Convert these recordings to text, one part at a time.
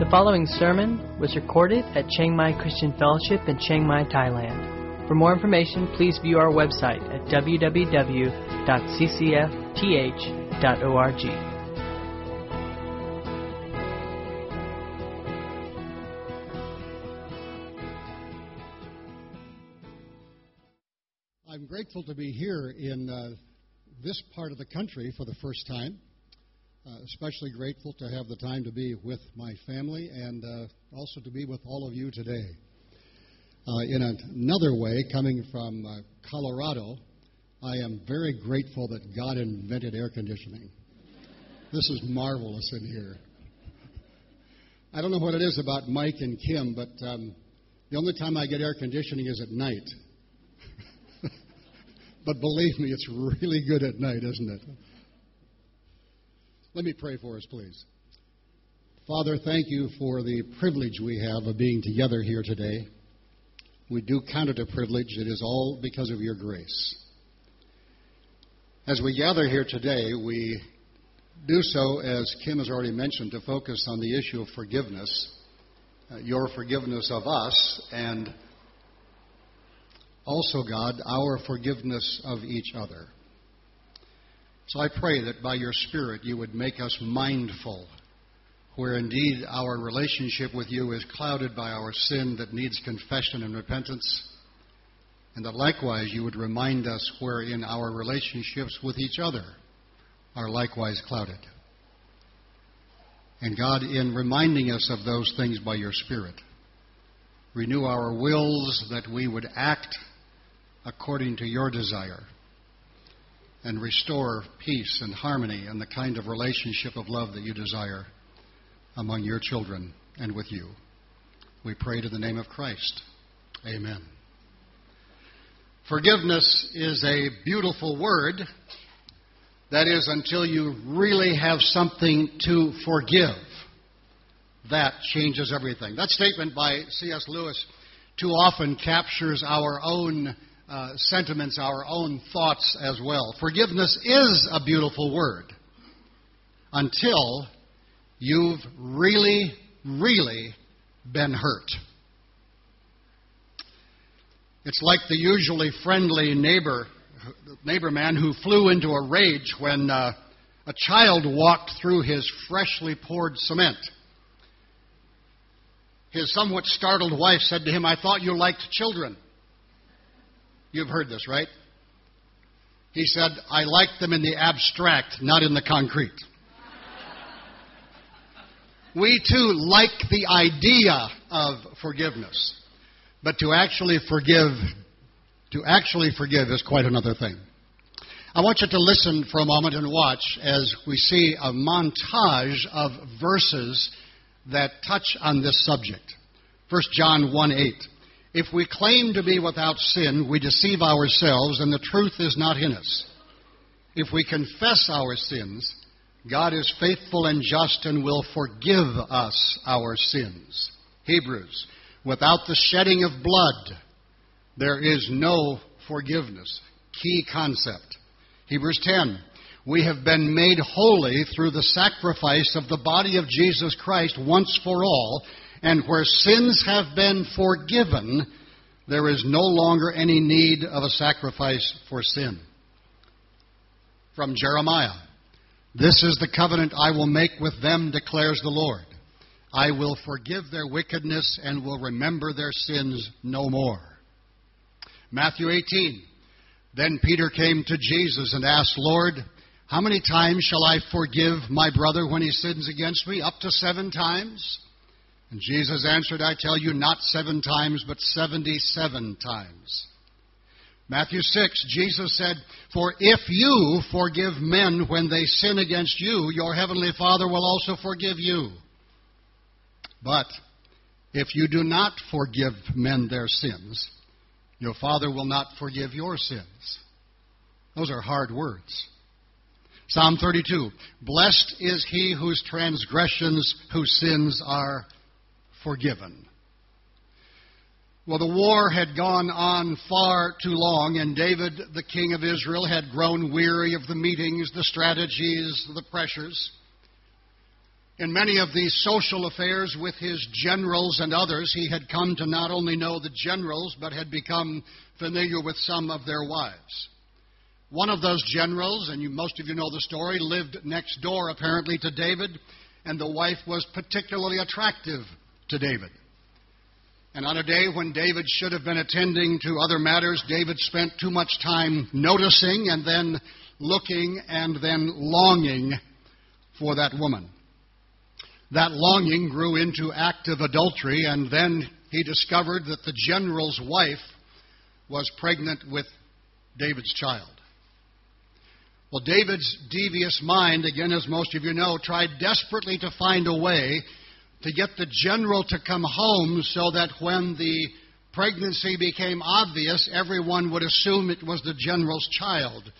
The following sermon was recorded at Chiang Mai Christian Fellowship in Chiang Mai, Thailand. For more information, please view our website at www.ccfth.org. I'm grateful to be here in uh, this part of the country for the first time. Uh, especially grateful to have the time to be with my family and uh, also to be with all of you today. Uh, in another way, coming from uh, Colorado, I am very grateful that God invented air conditioning. This is marvelous in here. I don't know what it is about Mike and Kim, but um, the only time I get air conditioning is at night. but believe me, it's really good at night, isn't it? Let me pray for us, please. Father, thank you for the privilege we have of being together here today. We do count it a privilege. It is all because of your grace. As we gather here today, we do so, as Kim has already mentioned, to focus on the issue of forgiveness, uh, your forgiveness of us, and also, God, our forgiveness of each other. So I pray that by your Spirit you would make us mindful where indeed our relationship with you is clouded by our sin that needs confession and repentance, and that likewise you would remind us wherein our relationships with each other are likewise clouded. And God, in reminding us of those things by your Spirit, renew our wills that we would act according to your desire and restore peace and harmony and the kind of relationship of love that you desire among your children and with you. We pray to the name of Christ. Amen. Forgiveness is a beautiful word. That is, until you really have something to forgive. That changes everything. That statement by C.S. Lewis too often captures our own uh, sentiments, our own thoughts as well. Forgiveness is a beautiful word until you've really, really been hurt. It's like the usually friendly neighbor, neighbor man who flew into a rage when uh, a child walked through his freshly poured cement. His somewhat startled wife said to him, I thought you liked children. You've heard this, right? He said, I like them in the abstract, not in the concrete. we too like the idea of forgiveness. But to actually forgive, to actually forgive is quite another thing. I want you to listen for a moment and watch as we see a montage of verses that touch on this subject. 1 John 1 8. If we claim to be without sin, we deceive ourselves, and the truth is not in us. If we confess our sins, God is faithful and just and will forgive us our sins. Hebrews, without the shedding of blood, there is no forgiveness. Key concept. Hebrews 10, we have been made holy through the sacrifice of the body of Jesus Christ once for all and where sins have been forgiven, there is no longer any need of a sacrifice for sin. From Jeremiah This is the covenant I will make with them, declares the Lord. I will forgive their wickedness and will remember their sins no more. Matthew 18 Then Peter came to Jesus and asked, Lord, how many times shall I forgive my brother when he sins against me? Up to seven times? And Jesus answered, I tell you, not seven times, but seventy seven times. Matthew 6, Jesus said, For if you forgive men when they sin against you, your heavenly Father will also forgive you. But if you do not forgive men their sins, your Father will not forgive your sins. Those are hard words. Psalm 32 Blessed is he whose transgressions, whose sins are forgiven. Well, the war had gone on far too long, and David, the king of Israel, had grown weary of the meetings, the strategies, the pressures. In many of these social affairs with his generals and others, he had come to not only know the generals, but had become familiar with some of their wives. One of those generals, and you, most of you know the story, lived next door apparently to David, and the wife was particularly attractive to David. And on a day when David should have been attending to other matters, David spent too much time noticing and then looking and then longing for that woman. That longing grew into active adultery, and then he discovered that the general's wife was pregnant with David's child. Well, David's devious mind, again, as most of you know, tried desperately to find a way to get the general to come home so that when the pregnancy became obvious, everyone would assume it was the general's child.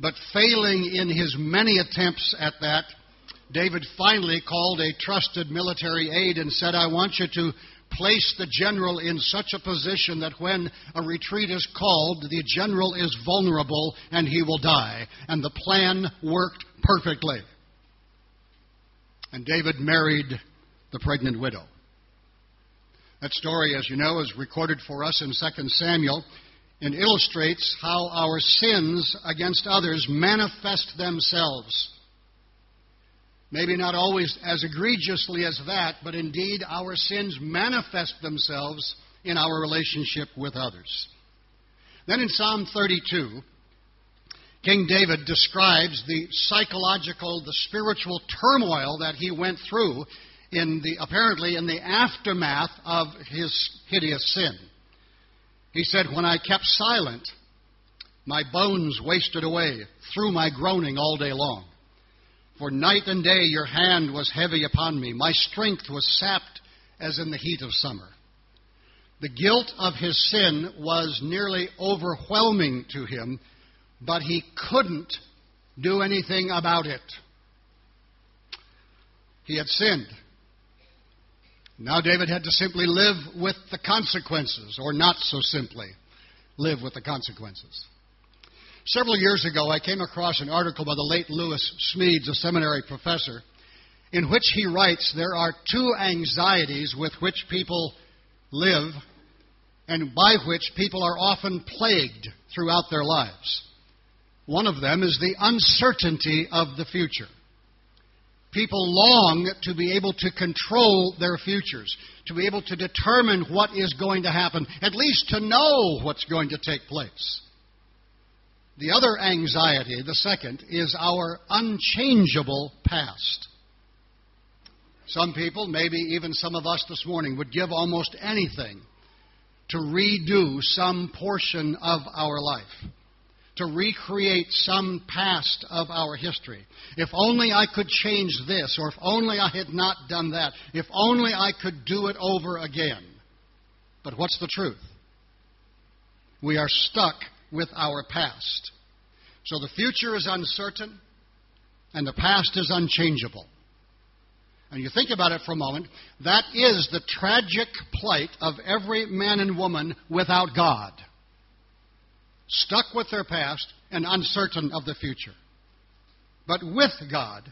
But failing in his many attempts at that, David finally called a trusted military aide and said, I want you to place the general in such a position that when a retreat is called, the general is vulnerable and he will die. And the plan worked perfectly. And David married the pregnant widow. That story, as you know, is recorded for us in 2 Samuel and illustrates how our sins against others manifest themselves Maybe not always as egregiously as that, but indeed our sins manifest themselves in our relationship with others. Then in Psalm 32, King David describes the psychological, the spiritual turmoil that he went through in the apparently in the aftermath of his hideous sin. He said, When I kept silent, my bones wasted away through my groaning all day long. For night and day your hand was heavy upon me. My strength was sapped as in the heat of summer. The guilt of his sin was nearly overwhelming to him, but he couldn't do anything about it. He had sinned. Now David had to simply live with the consequences, or not so simply live with the consequences. Several years ago, I came across an article by the late Lewis Smedes, a seminary professor, in which he writes there are two anxieties with which people live and by which people are often plagued throughout their lives. One of them is the uncertainty of the future. People long to be able to control their futures, to be able to determine what is going to happen, at least to know what's going to take place. The other anxiety, the second, is our unchangeable past. Some people, maybe even some of us this morning, would give almost anything to redo some portion of our life, to recreate some past of our history. If only I could change this, or if only I had not done that, if only I could do it over again. But what's the truth? We are stuck with our past. So the future is uncertain and the past is unchangeable. And you think about it for a moment, that is the tragic plight of every man and woman without God. Stuck with their past and uncertain of the future. But with God,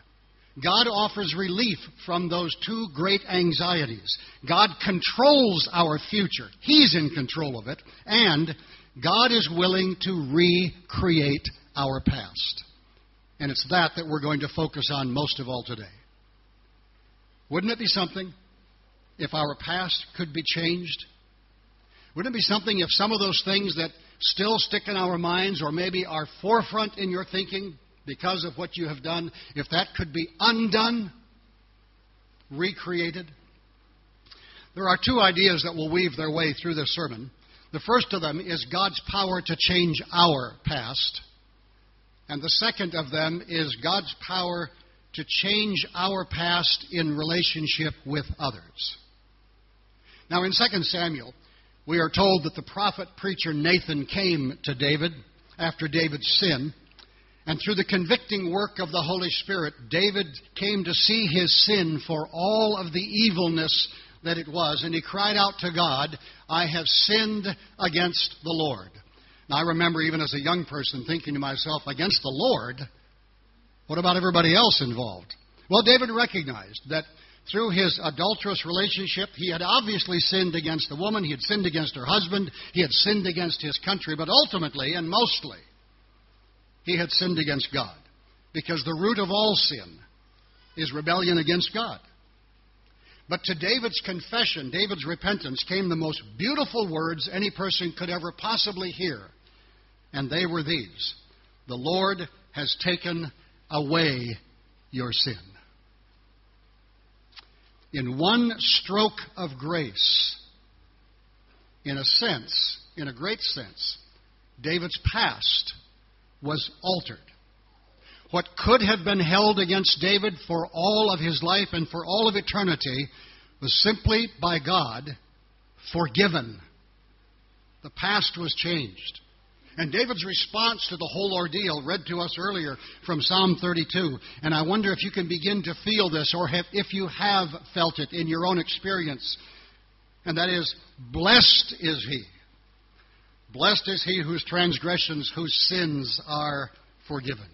God offers relief from those two great anxieties. God controls our future, He's in control of it, and God is willing to recreate our past. And it's that that we're going to focus on most of all today. Wouldn't it be something if our past could be changed? Wouldn't it be something if some of those things that still stick in our minds or maybe are forefront in your thinking because of what you have done, if that could be undone, recreated? There are two ideas that will weave their way through this sermon. The first of them is God's power to change our past. And the second of them is God's power to change our past in relationship with others. Now, in 2 Samuel, we are told that the prophet preacher Nathan came to David after David's sin. And through the convicting work of the Holy Spirit, David came to see his sin for all of the evilness that it was, and he cried out to God, I have sinned against the Lord. Now, I remember even as a young person thinking to myself, against the Lord, what about everybody else involved? Well, David recognized that through his adulterous relationship, he had obviously sinned against the woman, he had sinned against her husband, he had sinned against his country, but ultimately and mostly, he had sinned against God. Because the root of all sin is rebellion against God. But to David's confession, David's repentance, came the most beautiful words any person could ever possibly hear. And they were these The Lord has taken away your sin. In one stroke of grace, in a sense, in a great sense, David's past was altered. What could have been held against David for all of his life and for all of eternity was simply by God forgiven. The past was changed. And David's response to the whole ordeal, read to us earlier from Psalm 32, and I wonder if you can begin to feel this or have, if you have felt it in your own experience, and that is, Blessed is he. Blessed is he whose transgressions, whose sins are forgiven.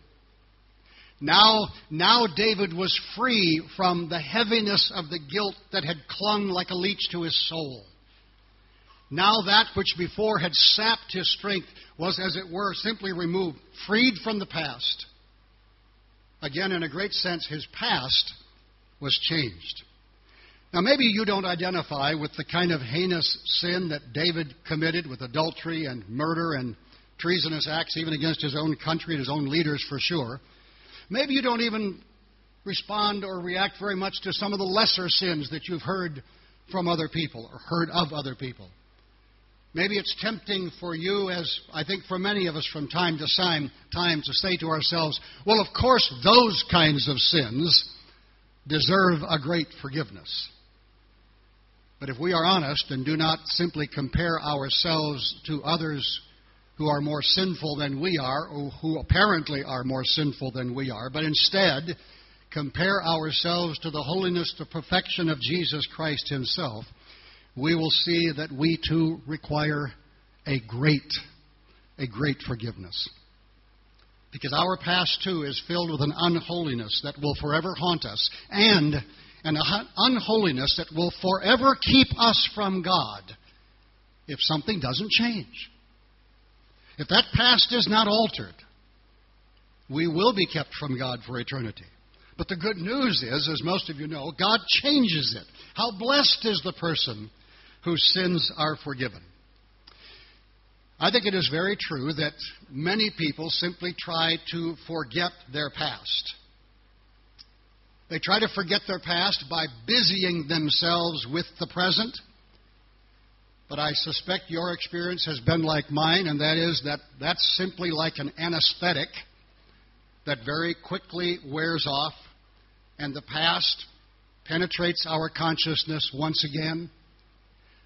Now, now David was free from the heaviness of the guilt that had clung like a leech to his soul. Now that which before had sapped his strength was, as it were, simply removed, freed from the past. Again, in a great sense, his past was changed. Now, maybe you don't identify with the kind of heinous sin that David committed with adultery and murder and treasonous acts, even against his own country and his own leaders, for sure. Maybe you don't even respond or react very much to some of the lesser sins that you've heard from other people or heard of other people. Maybe it's tempting for you, as I think for many of us from time to time, time to say to ourselves, well, of course, those kinds of sins deserve a great forgiveness. But if we are honest and do not simply compare ourselves to others who are more sinful than we are, or who apparently are more sinful than we are, but instead compare ourselves to the holiness, the perfection of Jesus Christ Himself, we will see that we too require a great, a great forgiveness. Because our past too is filled with an unholiness that will forever haunt us, and an unholiness that will forever keep us from God if something doesn't change. If that past is not altered, we will be kept from God for eternity. But the good news is, as most of you know, God changes it. How blessed is the person whose sins are forgiven. I think it is very true that many people simply try to forget their past. They try to forget their past by busying themselves with the present but I suspect your experience has been like mine, and that is that that's simply like an anesthetic that very quickly wears off, and the past penetrates our consciousness once again.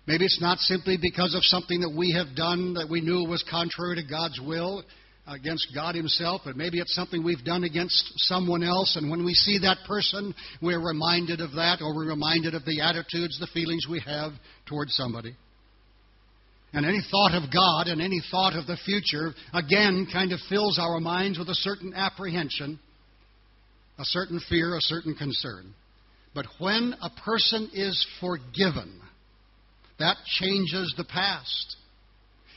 Maybe it's not simply because of something that we have done that we knew was contrary to God's will, against God Himself, but maybe it's something we've done against someone else, and when we see that person, we're reminded of that, or we're reminded of the attitudes, the feelings we have towards somebody. And any thought of God and any thought of the future, again, kind of fills our minds with a certain apprehension, a certain fear, a certain concern. But when a person is forgiven, that changes the past.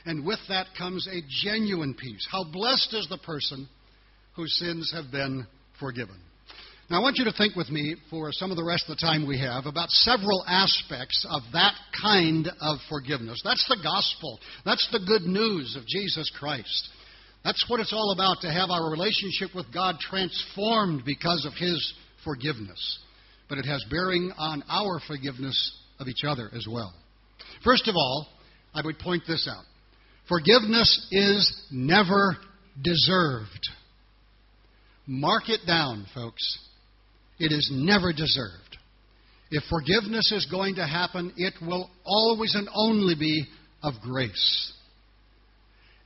And with that comes a genuine peace. How blessed is the person whose sins have been forgiven. Now, I want you to think with me for some of the rest of the time we have about several aspects of that kind of forgiveness. That's the gospel. That's the good news of Jesus Christ. That's what it's all about to have our relationship with God transformed because of His forgiveness. But it has bearing on our forgiveness of each other as well. First of all, I would point this out forgiveness is never deserved. Mark it down, folks. It is never deserved. If forgiveness is going to happen, it will always and only be of grace.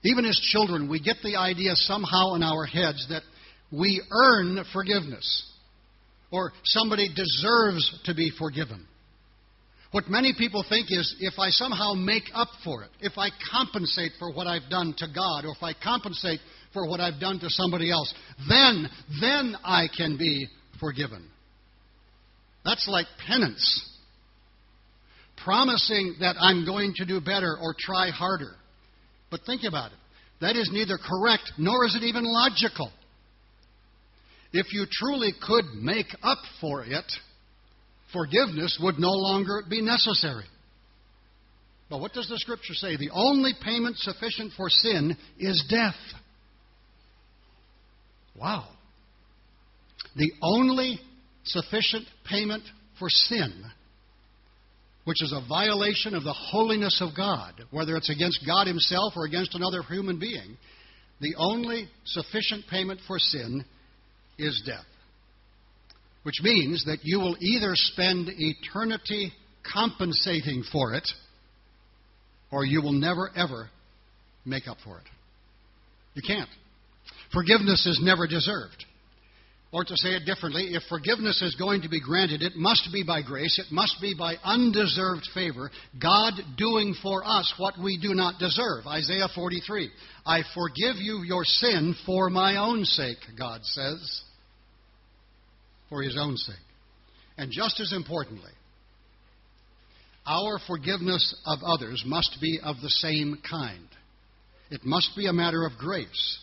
Even as children, we get the idea somehow in our heads that we earn forgiveness or somebody deserves to be forgiven. What many people think is if I somehow make up for it, if I compensate for what I've done to God, or if I compensate for what I've done to somebody else, then, then I can be forgiven. That's like penance. Promising that I'm going to do better or try harder. But think about it. That is neither correct nor is it even logical. If you truly could make up for it, forgiveness would no longer be necessary. But what does the Scripture say? The only payment sufficient for sin is death. Wow. The only sufficient payment for sin, which is a violation of the holiness of God, whether it's against God Himself or against another human being, the only sufficient payment for sin is death. Which means that you will either spend eternity compensating for it, or you will never, ever make up for it. You can't. Forgiveness is never deserved. Or to say it differently, if forgiveness is going to be granted, it must be by grace, it must be by undeserved favor, God doing for us what we do not deserve. Isaiah 43. I forgive you your sin for my own sake, God says. For his own sake. And just as importantly, our forgiveness of others must be of the same kind. It must be a matter of grace.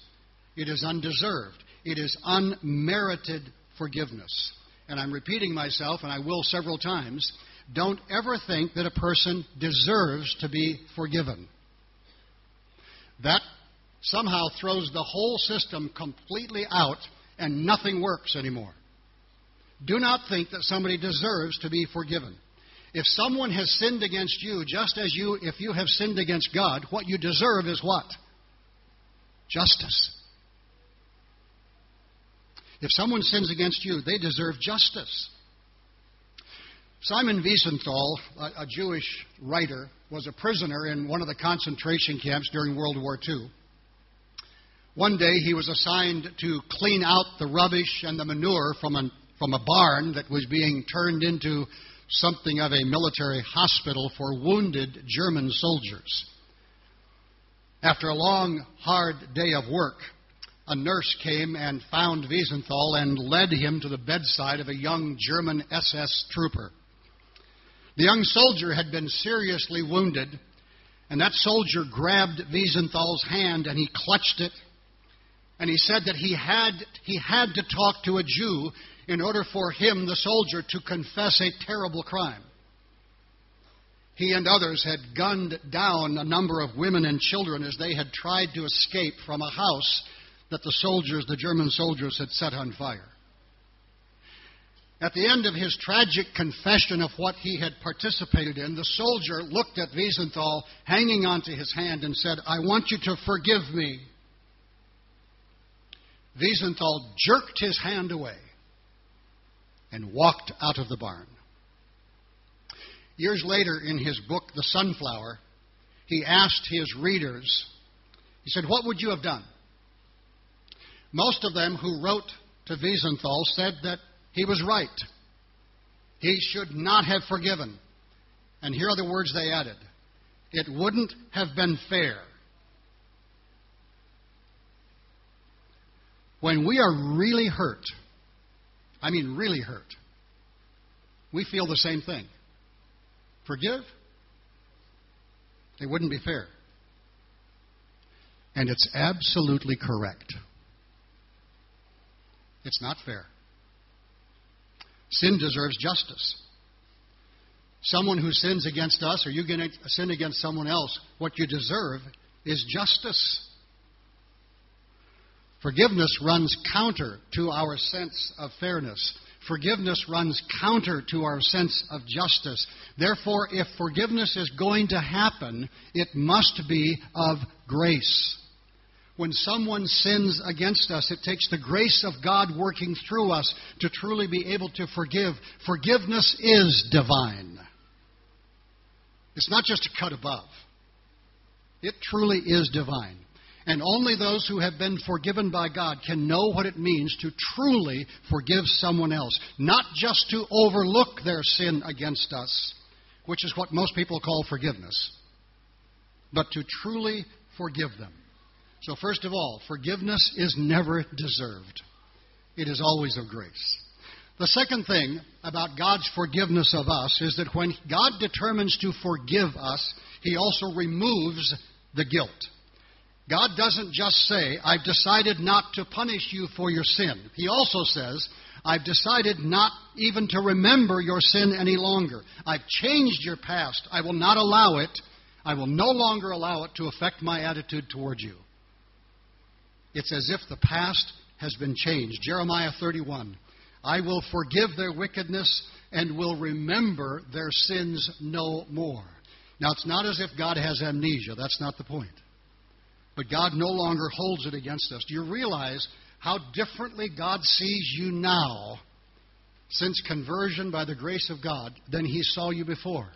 It is undeserved. It is unmerited forgiveness. And I'm repeating myself, and I will several times. Don't ever think that a person deserves to be forgiven. That somehow throws the whole system completely out and nothing works anymore. Do not think that somebody deserves to be forgiven. If someone has sinned against you, just as you, if you have sinned against God, what you deserve is what? Justice. If someone sins against you, they deserve justice. Simon Wiesenthal, a, a Jewish writer, was a prisoner in one of the concentration camps during World War II. One day he was assigned to clean out the rubbish and the manure from, an, from a barn that was being turned into something of a military hospital for wounded German soldiers. After a long, hard day of work, a nurse came and found Wiesenthal and led him to the bedside of a young German SS trooper. The young soldier had been seriously wounded, and that soldier grabbed Wiesenthal's hand and he clutched it. And he said that he had, he had to talk to a Jew in order for him, the soldier, to confess a terrible crime. He and others had gunned down a number of women and children as they had tried to escape from a house that the soldiers, the German soldiers, had set on fire. At the end of his tragic confession of what he had participated in, the soldier looked at Wiesenthal hanging onto his hand and said, I want you to forgive me. Wiesenthal jerked his hand away and walked out of the barn. Years later, in his book, The Sunflower, he asked his readers, he said, What would you have done? Most of them who wrote to Wiesenthal said that he was right. He should not have forgiven. And here are the words they added it wouldn't have been fair. When we are really hurt, I mean really hurt, we feel the same thing. Forgive? It wouldn't be fair. And it's absolutely correct. It's not fair. Sin deserves justice. Someone who sins against us, or you sin against someone else, what you deserve is justice. Forgiveness runs counter to our sense of fairness. Forgiveness runs counter to our sense of justice. Therefore, if forgiveness is going to happen, it must be of grace. When someone sins against us, it takes the grace of God working through us to truly be able to forgive. Forgiveness is divine. It's not just a cut above, it truly is divine. And only those who have been forgiven by God can know what it means to truly forgive someone else. Not just to overlook their sin against us, which is what most people call forgiveness, but to truly forgive them. So, first of all, forgiveness is never deserved, it is always of grace. The second thing about God's forgiveness of us is that when God determines to forgive us, He also removes the guilt. God doesn't just say, I've decided not to punish you for your sin. He also says, I've decided not even to remember your sin any longer. I've changed your past. I will not allow it. I will no longer allow it to affect my attitude toward you. It's as if the past has been changed. Jeremiah 31. I will forgive their wickedness and will remember their sins no more. Now, it's not as if God has amnesia. That's not the point. But God no longer holds it against us. Do you realize how differently God sees you now since conversion by the grace of God than he saw you before?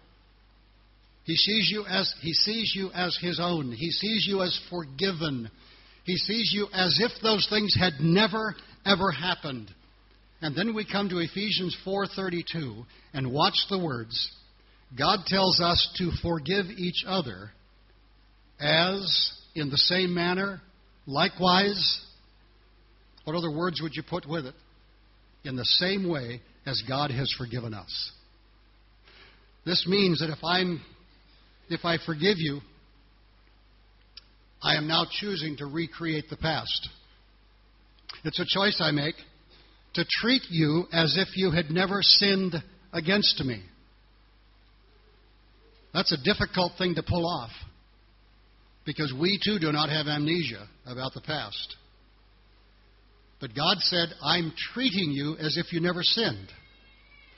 He sees you as he sees you as his own. He sees you as forgiven. He sees you as if those things had never ever happened. And then we come to Ephesians 4:32 and watch the words. God tells us to forgive each other as in the same manner likewise what other words would you put with it? In the same way as God has forgiven us. This means that if I'm if I forgive you, I am now choosing to recreate the past. It's a choice I make to treat you as if you had never sinned against me. That's a difficult thing to pull off because we too do not have amnesia about the past. But God said, I'm treating you as if you never sinned.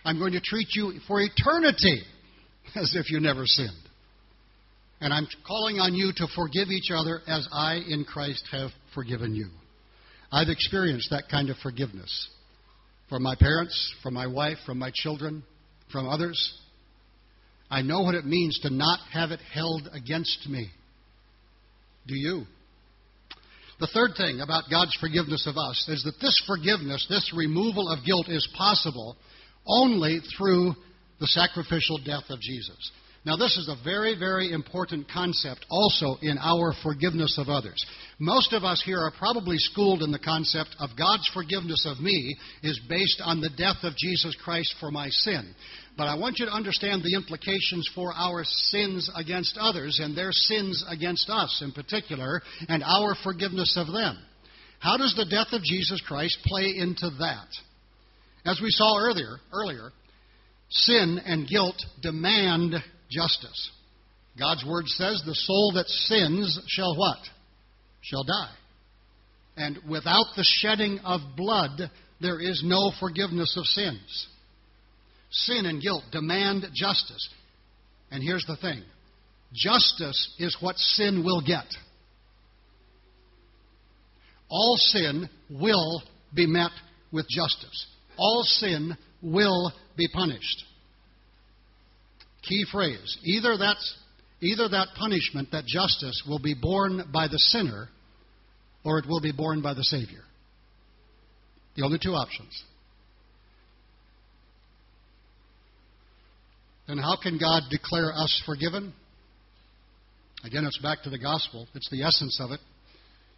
I'm going to treat you for eternity as if you never sinned. And I'm calling on you to forgive each other as I in Christ have forgiven you. I've experienced that kind of forgiveness from my parents, from my wife, from my children, from others. I know what it means to not have it held against me. Do you? The third thing about God's forgiveness of us is that this forgiveness, this removal of guilt, is possible only through the sacrificial death of Jesus. Now, this is a very, very important concept also in our forgiveness of others. Most of us here are probably schooled in the concept of God's forgiveness of me is based on the death of Jesus Christ for my sin. But I want you to understand the implications for our sins against others and their sins against us in particular, and our forgiveness of them. How does the death of Jesus Christ play into that? As we saw earlier, earlier, sin and guilt demand justice. God's word says, The soul that sins shall what? Shall die. And without the shedding of blood, there is no forgiveness of sins. Sin and guilt demand justice. And here's the thing justice is what sin will get. All sin will be met with justice. All sin will be punished. Key phrase. Either that's either that punishment, that justice, will be borne by the sinner, or it will be borne by the Savior. The only two options. Then how can God declare us forgiven? Again, it's back to the gospel. It's the essence of it.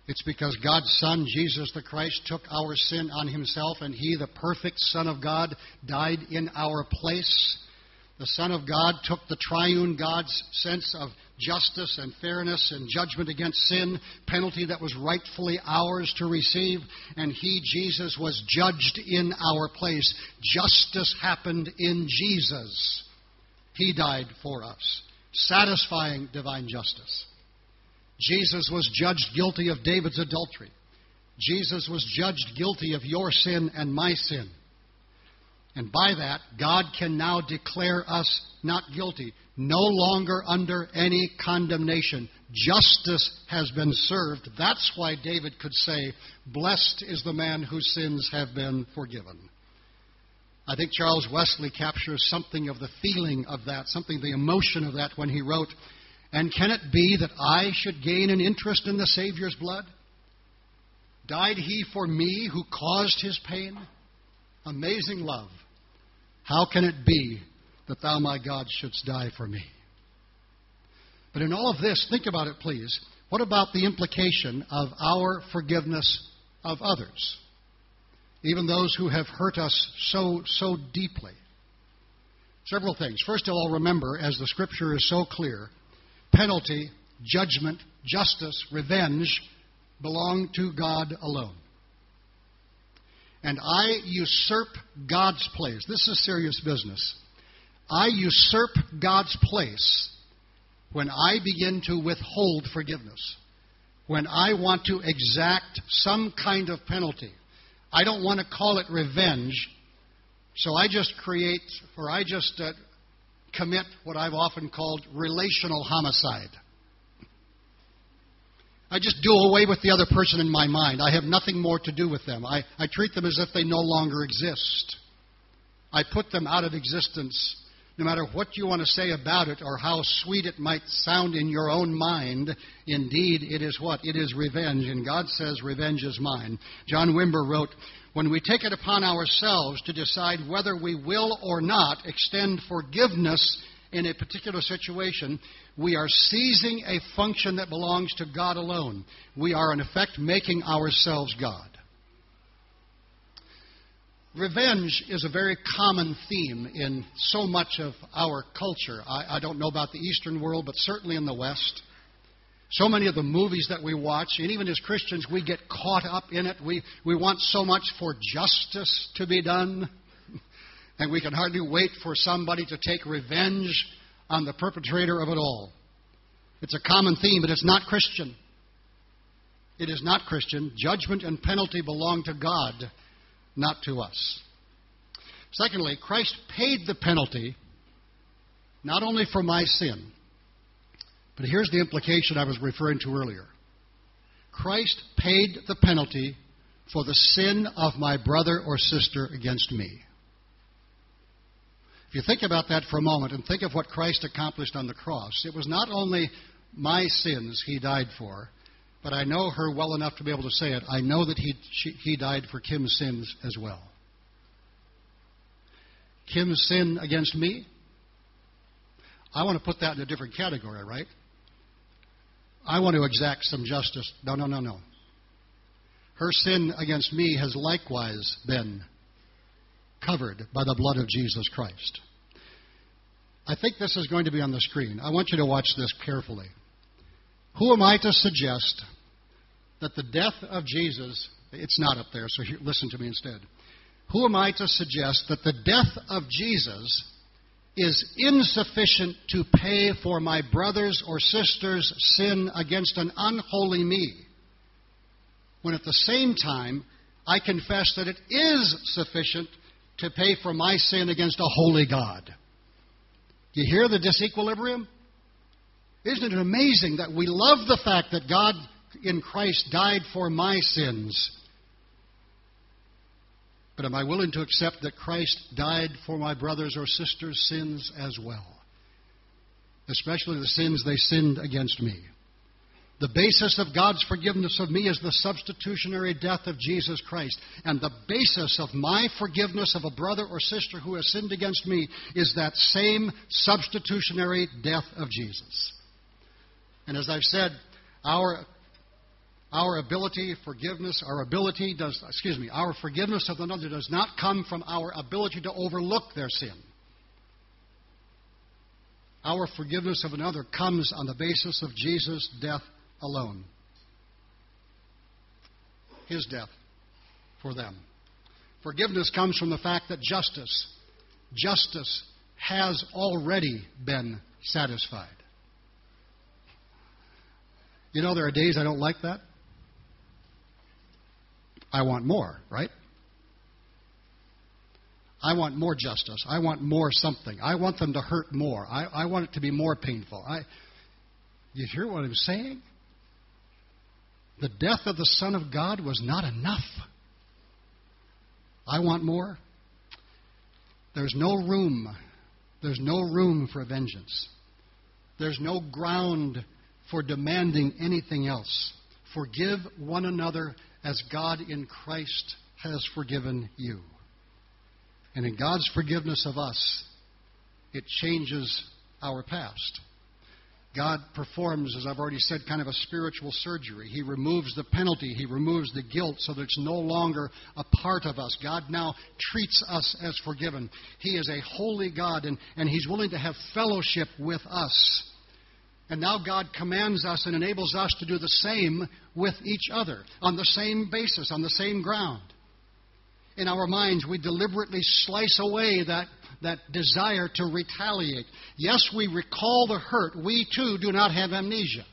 It's because God's Son, Jesus the Christ, took our sin on himself, and he, the perfect Son of God, died in our place. The Son of God took the triune God's sense of justice and fairness and judgment against sin, penalty that was rightfully ours to receive, and He, Jesus, was judged in our place. Justice happened in Jesus. He died for us, satisfying divine justice. Jesus was judged guilty of David's adultery. Jesus was judged guilty of your sin and my sin. And by that, God can now declare us not guilty, no longer under any condemnation. Justice has been served. That's why David could say, Blessed is the man whose sins have been forgiven. I think Charles Wesley captures something of the feeling of that, something the emotion of that when he wrote, And can it be that I should gain an interest in the Savior's blood? Died he for me who caused his pain? Amazing love. How can it be that thou, my God, shouldst die for me? But in all of this, think about it, please. What about the implication of our forgiveness of others? even those who have hurt us so, so deeply. Several things. First of all, remember, as the scripture is so clear, penalty, judgment, justice, revenge belong to God alone. And I usurp God's place. This is serious business. I usurp God's place when I begin to withhold forgiveness, when I want to exact some kind of penalty. I don't want to call it revenge, so I just create, or I just uh, commit what I've often called relational homicide. I just do away with the other person in my mind. I have nothing more to do with them. I, I treat them as if they no longer exist. I put them out of existence no matter what you want to say about it or how sweet it might sound in your own mind, indeed it is what? It is revenge. And God says, Revenge is mine. John Wimber wrote, When we take it upon ourselves to decide whether we will or not extend forgiveness in a particular situation, we are seizing a function that belongs to God alone. We are, in effect, making ourselves God. Revenge is a very common theme in so much of our culture. I, I, don't know about the Eastern world, but certainly in the West. So many of the movies that we watch, and even as Christians, we get caught up in it. We, we want so much for justice to be done, and we can hardly wait for somebody to take revenge on the perpetrator of it all. It's a common theme, but it's not Christian. It is not Christian. Judgment and penalty belong to God not to us. Secondly, Christ paid the penalty not only for my sin, but here's the implication I was referring to earlier. Christ paid the penalty for the sin of my brother or sister against me. If you think about that for a moment and think of what Christ accomplished on the cross, it was not only my sins he died for, but I know her well enough to be able to say it. I know that he, she, he died for Kim's sins as well. Kim's sin against me, I want to put that in a different category, right? I want to exact some justice. No, no, no, no. Her sin against me has likewise been covered by the blood of Jesus Christ. I think this is going to be on the screen. I want you to watch this carefully. Who am I to suggest that the death of Jesus, it's not up there, so listen to me instead. Who am I to suggest that the death of Jesus is insufficient to pay for my brother's or sister's sin against an unholy me, when at the same time I confess that it is sufficient to pay for my sin against a holy God? Do you hear the disequilibrium? Isn't it amazing that we love the fact that God in Christ died for my sins? But am I willing to accept that Christ died for my brothers or sisters' sins as well? Especially the sins they sinned against me. The basis of God's forgiveness of me is the substitutionary death of Jesus Christ. And the basis of my forgiveness of a brother or sister who has sinned against me is that same substitutionary death of Jesus. And as I've said, our our ability, forgiveness, our ability does, excuse me, our forgiveness of another does not come from our ability to overlook their sin. Our forgiveness of another comes on the basis of Jesus' death alone. His death for them. Forgiveness comes from the fact that justice, justice has already been satisfied. You know, there are days I don't like that. I want more, right? I want more justice. I want more something. I want them to hurt more. I, I want it to be more painful. I, you hear what I'm saying? The death of the Son of God was not enough. I want more. There's no room. There's no room for vengeance. There's no ground for demanding anything else. Forgive one another as God in Christ has forgiven you. And in God's forgiveness of us, it changes our past. God performs, as I've already said, kind of a spiritual surgery. He removes the penalty, He removes the guilt so that it's no longer a part of us. God now treats us as forgiven. He is a holy God, and, and He's willing to have fellowship with us. And now God commands us and enables us to do the same with each other on the same basis, on the same ground. In our minds, we deliberately slice away that that desire to retaliate. Yes, we recall the hurt. We too do not have amnesia.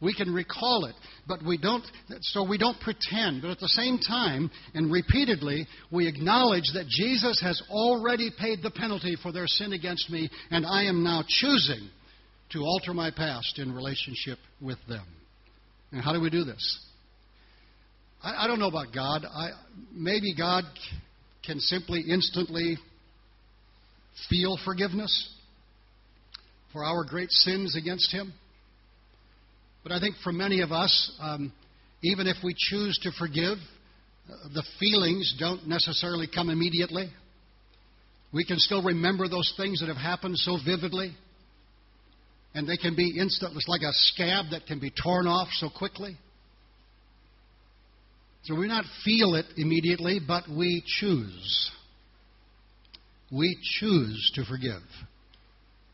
We can recall it, but we don't, so we don't pretend. But at the same time, and repeatedly, we acknowledge that Jesus has already paid the penalty for their sin against me, and I am now choosing to alter my past in relationship with them. And how do we do this? I, I don't know about God. I, maybe God can simply instantly feel forgiveness for our great sins against Him. But I think for many of us, um, even if we choose to forgive, uh, the feelings don't necessarily come immediately. We can still remember those things that have happened so vividly. And they can be instant. It's like a scab that can be torn off so quickly. So we not feel it immediately, but we choose we choose to forgive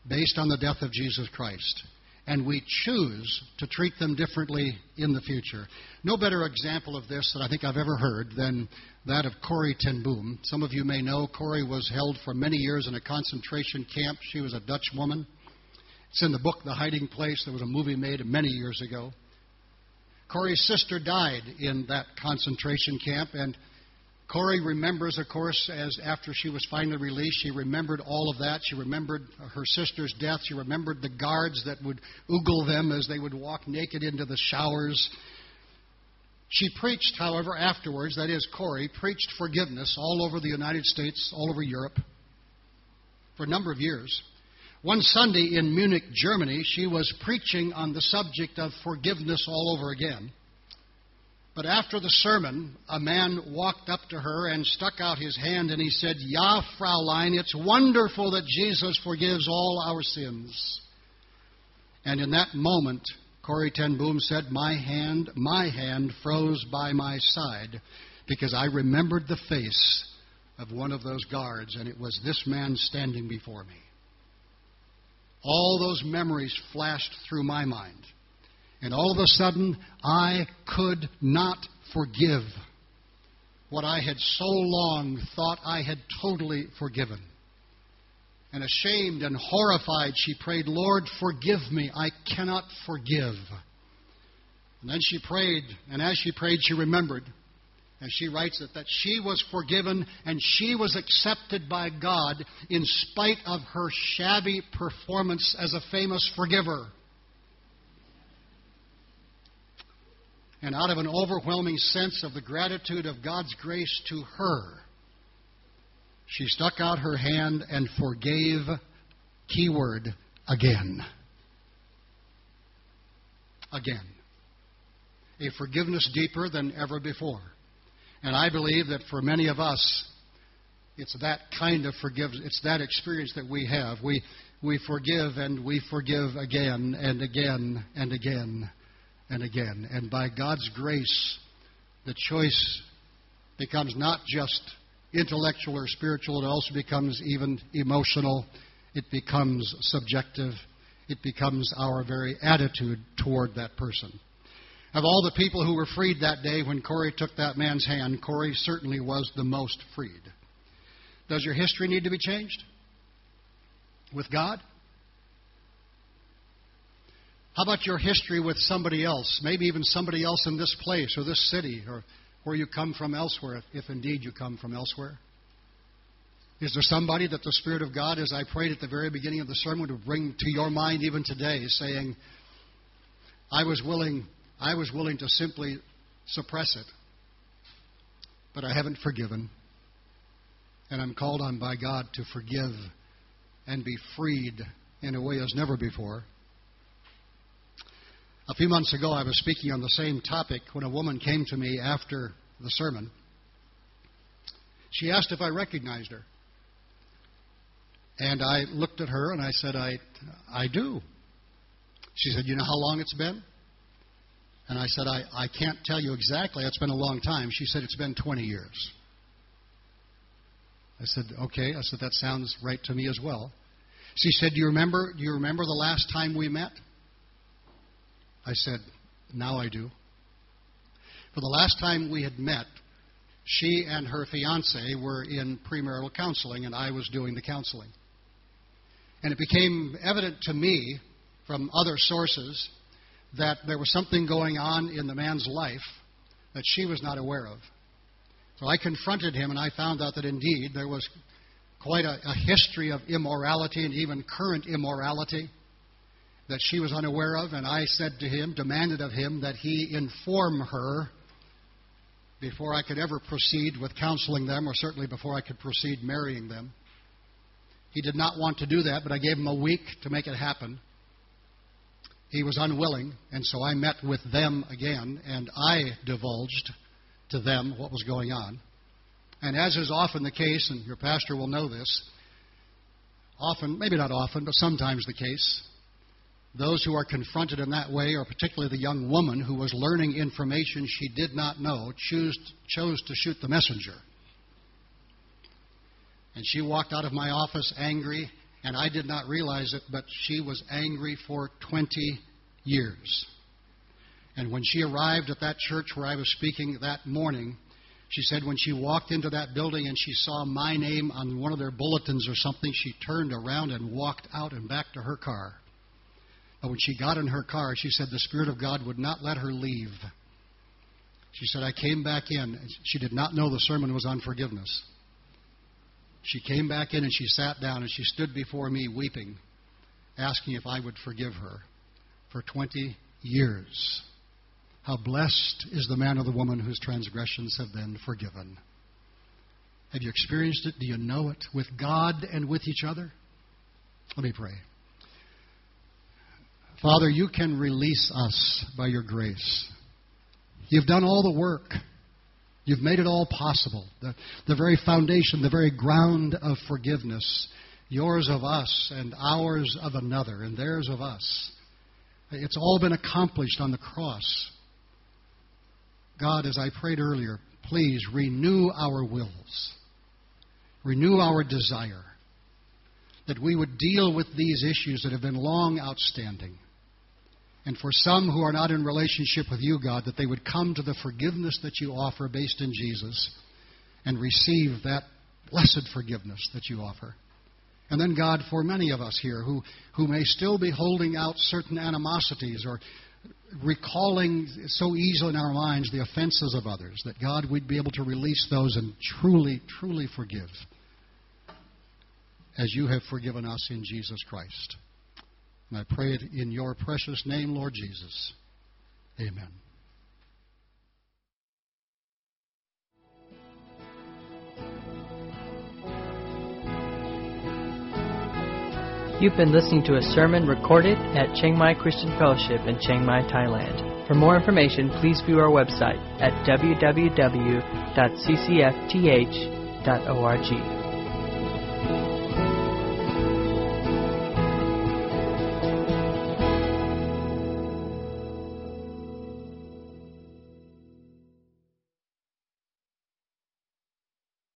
based on the death of Jesus Christ. And we choose to treat them differently in the future. No better example of this that I think I've ever heard than that of Corrie ten Boom. Some of you may know Corrie was held for many years in a concentration camp. She was a Dutch woman. It's in the book The Hiding Place. There was a movie made many years ago. Corrie's sister died in that concentration camp, and Corrie remembers, of course, as after she was finally released, she remembered all of that. She remembered her sister's death. She remembered the guards that would oogle them as they would walk naked into the showers. She preached, however, afterwards, that is, Corrie preached forgiveness all over the United States, all over Europe, for a number of years. One Sunday in Munich, Germany, she was preaching on the subject of forgiveness all over again. But after the sermon, a man walked up to her and stuck out his hand and he said, Ja, Fraulein, it's wonderful that Jesus forgives all our sins. And in that moment, Corrie ten Boom said, My hand, my hand froze by my side because I remembered the face of one of those guards, and it was this man standing before me. All those memories flashed through my mind. And all of a sudden, I could not forgive what I had so long thought I had totally forgiven. And ashamed and horrified, she prayed, Lord, forgive me. I cannot forgive. And then she prayed, and as she prayed, she remembered, as she writes it, that she was forgiven and she was accepted by God in spite of her shabby performance as a famous forgiver. And out of an overwhelming sense of the gratitude of God's grace to her, she stuck out her hand and forgave, keyword, again. Again. A forgiveness deeper than ever before. And I believe that for many of us, it's that kind of forgiveness, it's that experience that we have. We, we forgive and we forgive again and again and again and again. And by God's grace, the choice becomes not just intellectual or spiritual, it also becomes even emotional. It becomes subjective. It becomes our very attitude toward that person. Of all the people who were freed that day when Corrie took that man's hand, Corrie certainly was the most freed. Does your history need to be changed? With God? How about your history with somebody else? Maybe even somebody else in this place or this city or where you come from elsewhere, if, indeed you come from elsewhere? Is there somebody that the Spirit of God, as I prayed at the very beginning of the sermon, would bring to your mind even today, saying, I was willing, I was willing to simply suppress it, but I haven't forgiven. And I'm called on by God to forgive and be freed in a way as never before. A few months ago, I was speaking on the same topic when a woman came to me after the sermon. She asked if I recognized her. And I looked at her and I said, I, I do. She said, You know how long it's been? And I said, I, I can't tell you exactly. It's been a long time. She said, It's been 20 years. I said, Okay. I said, That sounds right to me as well. She said, Do you remember, do you remember the last time we met? I said, Now I do. For the last time we had met, she and her fiance were in premarital counseling, and I was doing the counseling. And it became evident to me from other sources that there was something going on in the man's life that she was not aware of. So I confronted him, and I found out that indeed there was quite a, a history of immorality and even current immorality that she was unaware of. And I said to him, demanded of him, that he inform her before I could ever proceed with counseling them, or certainly before I could proceed marrying them. He did not want to do that, but I gave him a week to make it happen. He was unwilling, and so I met with them again, and I divulged to them what was going on. And as is often the case, and your pastor will know this, often, maybe not often, but sometimes the case, those who are confronted in that way, or particularly the young woman who was learning information she did not know, choose, chose to shoot the messenger. And she walked out of my office angry, and I did not realize it, but she was angry for 20 years. And when she arrived at that church where I was speaking that morning, she said when she walked into that building and she saw my name on one of their bulletins or something, she turned around and walked out and back to her car. But when she got in her car, she said the Spirit of God would not let her leave. She said, I came back in. She did not know the sermon was on forgiveness. She came back in and she sat down and she stood before me weeping, asking if I would forgive her for 20 years. How blessed is the man or the woman whose transgressions have been forgiven. Have you experienced it? Do you know it with God and with each other? Let me pray. Father, you can release us by your grace. You've done all the work. You've made it all possible. The, the very foundation, the very ground of forgiveness, yours of us and ours of another, and theirs of us. It's all been accomplished on the cross. God, as I prayed earlier, please renew our wills, renew our desire that we would deal with these issues that have been long outstanding. And for some who are not in relationship with you, God, that they would come to the forgiveness that you offer based in Jesus and receive that blessed forgiveness that you offer. And then, God, for many of us here who, who may still be holding out certain animosities or recalling so easily in our minds the offenses of others, that God, we'd be able to release those and truly, truly forgive as you have forgiven us in Jesus Christ. And I pray it in your precious name, Lord Jesus. Amen. You've been listening to a sermon recorded at Chiang Mai Christian Fellowship in Chiang Mai, Thailand. For more information, please view our website at www.ccfth.org.